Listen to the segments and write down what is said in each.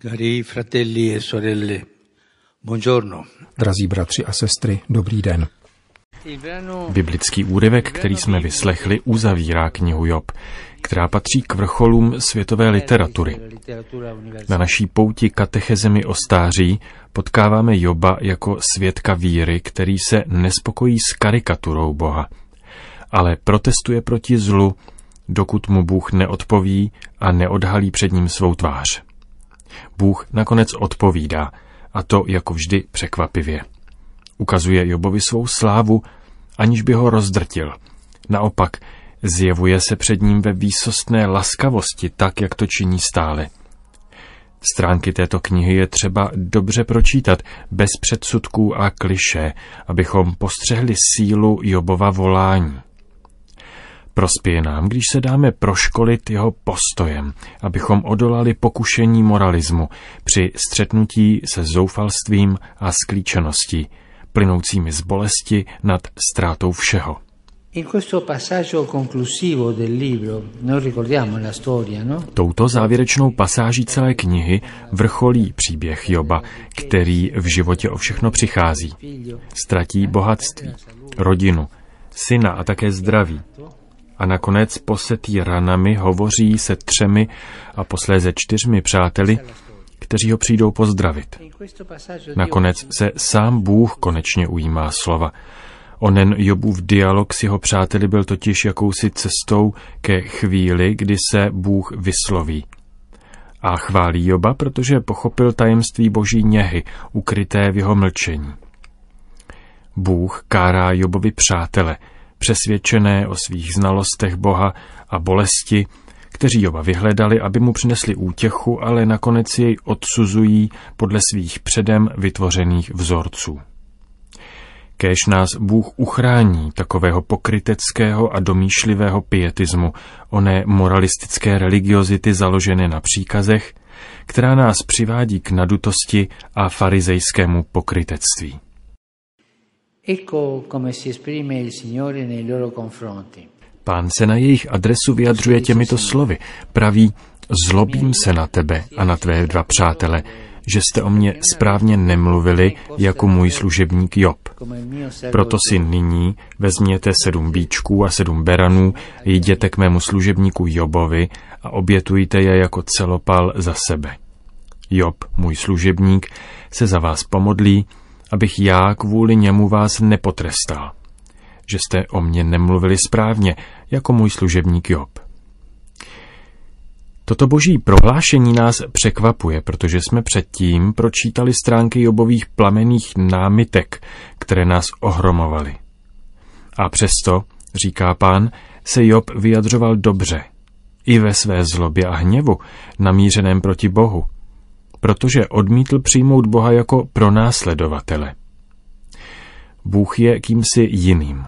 Cari fratelli e sorelle, buongiorno. Drazí bratři a sestry, dobrý den. Biblický úryvek, který jsme vyslechli, uzavírá knihu Job, která patří k vrcholům světové literatury. Na naší pouti katechezemi o stáří potkáváme Joba jako svědka víry, který se nespokojí s karikaturou Boha, ale protestuje proti zlu, dokud mu Bůh neodpoví a neodhalí před ním svou tvář. Bůh nakonec odpovídá, a to jako vždy překvapivě. Ukazuje Jobovi svou slávu, aniž by ho rozdrtil. Naopak, zjevuje se před ním ve výsostné laskavosti, tak, jak to činí stále. Stránky této knihy je třeba dobře pročítat, bez předsudků a kliše, abychom postřehli sílu Jobova volání. Prospěje nám, když se dáme proškolit jeho postojem, abychom odolali pokušení moralismu při střetnutí se zoufalstvím a sklíčeností, plynoucími z bolesti nad ztrátou všeho. No? Touto závěrečnou pasáží celé knihy vrcholí příběh Joba, který v životě o všechno přichází. Ztratí bohatství, rodinu, syna a také zdraví a nakonec posetý ranami hovoří se třemi a posléze čtyřmi přáteli, kteří ho přijdou pozdravit. Nakonec se sám Bůh konečně ujímá slova. Onen Jobův dialog s jeho přáteli byl totiž jakousi cestou ke chvíli, kdy se Bůh vysloví. A chválí Joba, protože pochopil tajemství boží něhy, ukryté v jeho mlčení. Bůh kárá Jobovi přátele, přesvědčené o svých znalostech Boha a bolesti, kteří Joba vyhledali, aby mu přinesli útěchu, ale nakonec jej odsuzují podle svých předem vytvořených vzorců. Kéž nás Bůh uchrání takového pokryteckého a domýšlivého pietismu, oné moralistické religiozity založené na příkazech, která nás přivádí k nadutosti a farizejskému pokrytectví. Ecco come si esprime il Signore nei loro confronti. Pán se na jejich adresu vyjadřuje těmito slovy. Praví, zlobím se na tebe a na tvé dva přátele, že jste o mě správně nemluvili jako můj služebník Job. Proto si nyní vezměte sedm bíčků a sedm beranů, jděte k mému služebníku Jobovi a obětujte je jako celopal za sebe. Job, můj služebník, se za vás pomodlí abych já kvůli němu vás nepotrestal, že jste o mě nemluvili správně, jako můj služebník Job. Toto boží prohlášení nás překvapuje, protože jsme předtím pročítali stránky Jobových plamených námitek, které nás ohromovaly. A přesto, říká pán, se Job vyjadřoval dobře, i ve své zlobě a hněvu, namířeném proti Bohu – protože odmítl přijmout Boha jako pronásledovatele. Bůh je kýmsi jiným.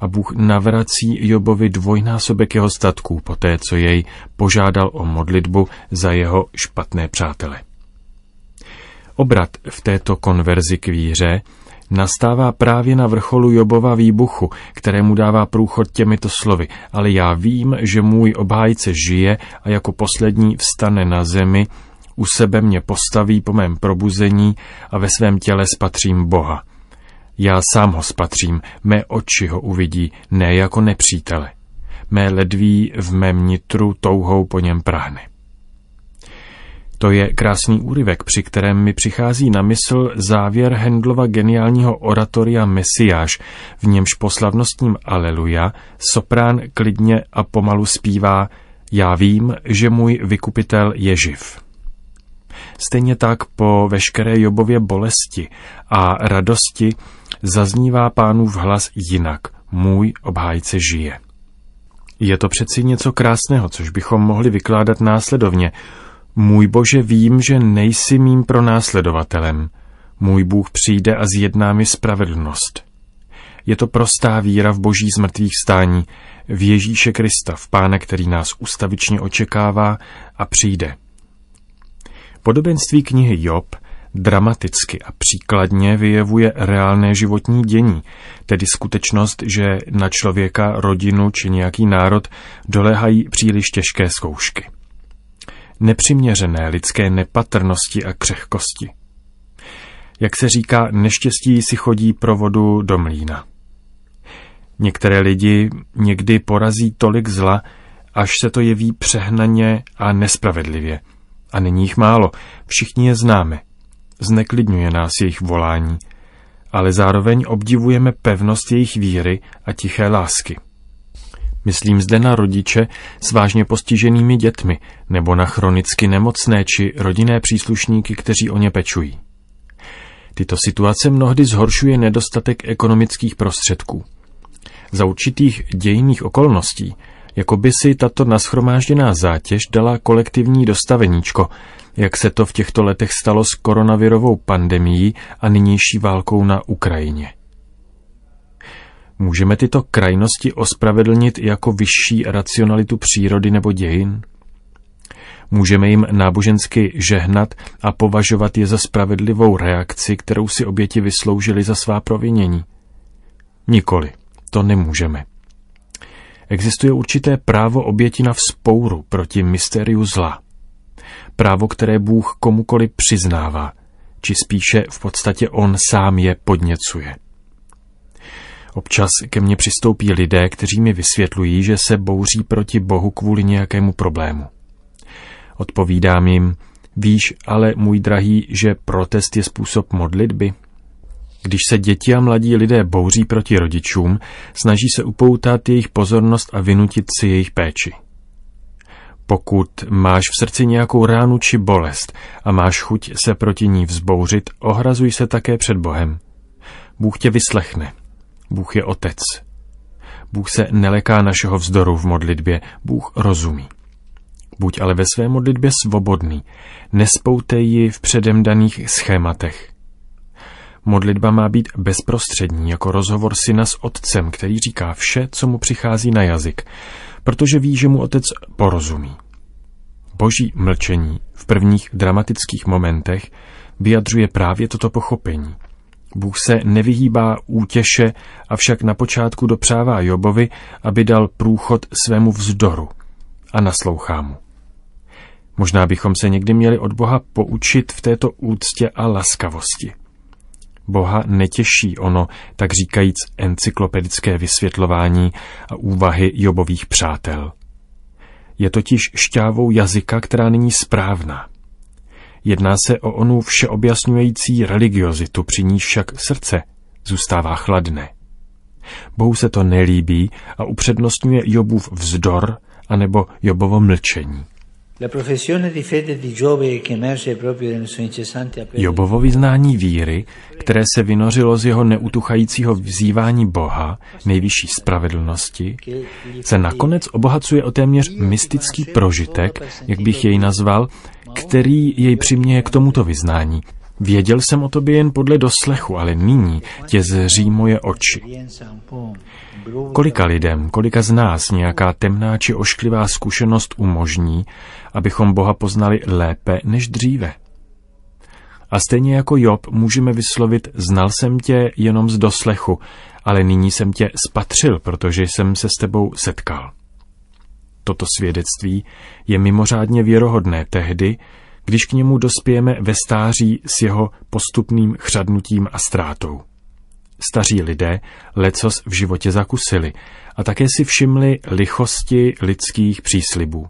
A Bůh navrací Jobovi dvojnásobek jeho statků poté, co jej požádal o modlitbu za jeho špatné přátele. Obrat v této konverzi k víře nastává právě na vrcholu Jobova výbuchu, kterému dává průchod těmito slovy. Ale já vím, že můj obhájce žije a jako poslední vstane na zemi u sebe mě postaví po mém probuzení a ve svém těle spatřím Boha. Já sám ho spatřím, mé oči ho uvidí, ne jako nepřítele. Mé ledví v mém nitru touhou po něm prahne. To je krásný úryvek, při kterém mi přichází na mysl závěr Hendlova geniálního oratoria Mesiáš, v němž po slavnostním Aleluja soprán klidně a pomalu zpívá Já vím, že můj vykupitel je živ. Stejně tak po veškeré Jobově bolesti a radosti zaznívá pánův hlas jinak. Můj obhájce žije. Je to přeci něco krásného, což bychom mohli vykládat následovně. Můj Bože, vím, že nejsi mým pronásledovatelem. Můj Bůh přijde a zjedná mi spravedlnost. Je to prostá víra v boží zmrtvých stání, v Ježíše Krista, v Pána, který nás ustavičně očekává a přijde. Podobenství knihy Job dramaticky a příkladně vyjevuje reálné životní dění, tedy skutečnost, že na člověka, rodinu či nějaký národ doléhají příliš těžké zkoušky. nepřiměřené lidské nepatrnosti a křehkosti. Jak se říká, neštěstí si chodí pro vodu do mlína. Některé lidi někdy porazí tolik zla, až se to jeví přehnaně a nespravedlivě. A není jich málo, všichni je známe. Zneklidňuje nás jejich volání, ale zároveň obdivujeme pevnost jejich víry a tiché lásky. Myslím zde na rodiče s vážně postiženými dětmi nebo na chronicky nemocné či rodinné příslušníky, kteří o ně pečují. Tyto situace mnohdy zhoršuje nedostatek ekonomických prostředků. Za určitých dějinných okolností, jako by si tato naschromážděná zátěž dala kolektivní dostaveníčko, jak se to v těchto letech stalo s koronavirovou pandemií a nynější válkou na Ukrajině. Můžeme tyto krajnosti ospravedlnit jako vyšší racionalitu přírody nebo dějin? Můžeme jim nábožensky žehnat a považovat je za spravedlivou reakci, kterou si oběti vysloužili za svá provinění? Nikoli, to nemůžeme. Existuje určité právo oběti na vzpouru proti mystériu zla. Právo, které Bůh komukoli přiznává, či spíše v podstatě on sám je podněcuje. Občas ke mně přistoupí lidé, kteří mi vysvětlují, že se bouří proti Bohu kvůli nějakému problému. Odpovídám jim, víš ale, můj drahý, že protest je způsob modlitby? Když se děti a mladí lidé bouří proti rodičům, snaží se upoutat jejich pozornost a vynutit si jejich péči. Pokud máš v srdci nějakou ránu či bolest a máš chuť se proti ní vzbouřit, ohrazuj se také před Bohem. Bůh tě vyslechne. Bůh je otec. Bůh se neleká našeho vzdoru v modlitbě, Bůh rozumí. Buď ale ve své modlitbě svobodný, nespoutej ji v předem daných schématech. Modlitba má být bezprostřední, jako rozhovor syna s otcem, který říká vše, co mu přichází na jazyk, protože ví, že mu otec porozumí. Boží mlčení v prvních dramatických momentech vyjadřuje právě toto pochopení. Bůh se nevyhýbá útěše, avšak na počátku dopřává Jobovi, aby dal průchod svému vzdoru a naslouchá mu. Možná bychom se někdy měli od Boha poučit v této úctě a laskavosti. Boha netěší ono, tak říkajíc, encyklopedické vysvětlování a úvahy Jobových přátel. Je totiž šťávou jazyka, která není správná. Jedná se o onu všeobjasňující religiozitu, při níž však srdce zůstává chladné. Bohu se to nelíbí a upřednostňuje Jobův vzdor anebo Jobovo mlčení. Jobovo vyznání víry, které se vynořilo z jeho neutuchajícího vzývání Boha, nejvyšší spravedlnosti, se nakonec obohacuje o téměř mystický prožitek, jak bych jej nazval, který jej přiměje k tomuto vyznání. Věděl jsem o tobě jen podle doslechu, ale nyní tě zří moje oči. Kolika lidem, kolika z nás nějaká temná či ošklivá zkušenost umožní, abychom Boha poznali lépe než dříve? A stejně jako Job můžeme vyslovit, znal jsem tě jenom z doslechu, ale nyní jsem tě spatřil, protože jsem se s tebou setkal. Toto svědectví je mimořádně věrohodné tehdy, když k němu dospějeme ve stáří s jeho postupným chřadnutím a ztrátou. Staří lidé lecos v životě zakusili a také si všimli lichosti lidských příslibů.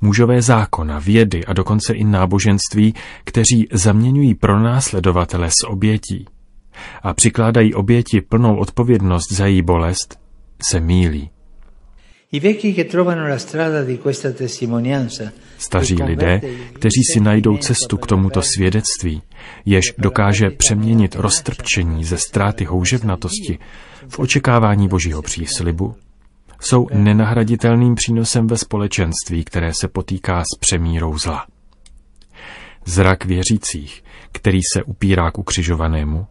Mužové zákona, vědy a dokonce i náboženství, kteří zaměňují pronásledovatele s obětí a přikládají oběti plnou odpovědnost za její bolest, se mílí. Staří lidé, kteří si najdou cestu k tomuto svědectví, jež dokáže přeměnit roztrpčení ze ztráty houževnatosti v očekávání božího příslibu, jsou nenahraditelným přínosem ve společenství, které se potýká s přemírou zla. Zrak věřících, který se upírá k ukřižovanému,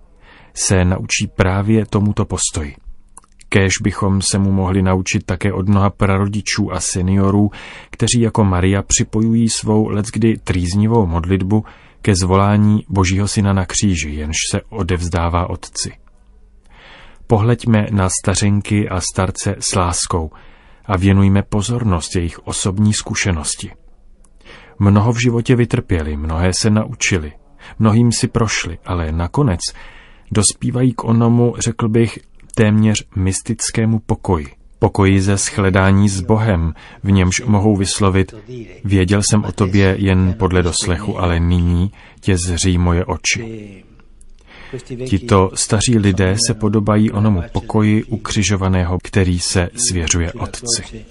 se naučí právě tomuto postoji – Kéž bychom se mu mohli naučit také od mnoha prarodičů a seniorů, kteří jako Maria připojují svou leckdy trýznivou modlitbu ke zvolání Božího syna na kříži, jenž se odevzdává Otci. Pohleďme na stařenky a starce s láskou a věnujme pozornost jejich osobní zkušenosti. Mnoho v životě vytrpěli, mnohé se naučili, mnohým si prošli, ale nakonec dospívají k onomu, řekl bych, téměř mystickému pokoji. Pokoji ze shledání s Bohem, v němž mohou vyslovit, věděl jsem o tobě jen podle doslechu, ale nyní tě zří moje oči. Tito staří lidé se podobají onomu pokoji ukřižovaného, který se svěřuje Otci.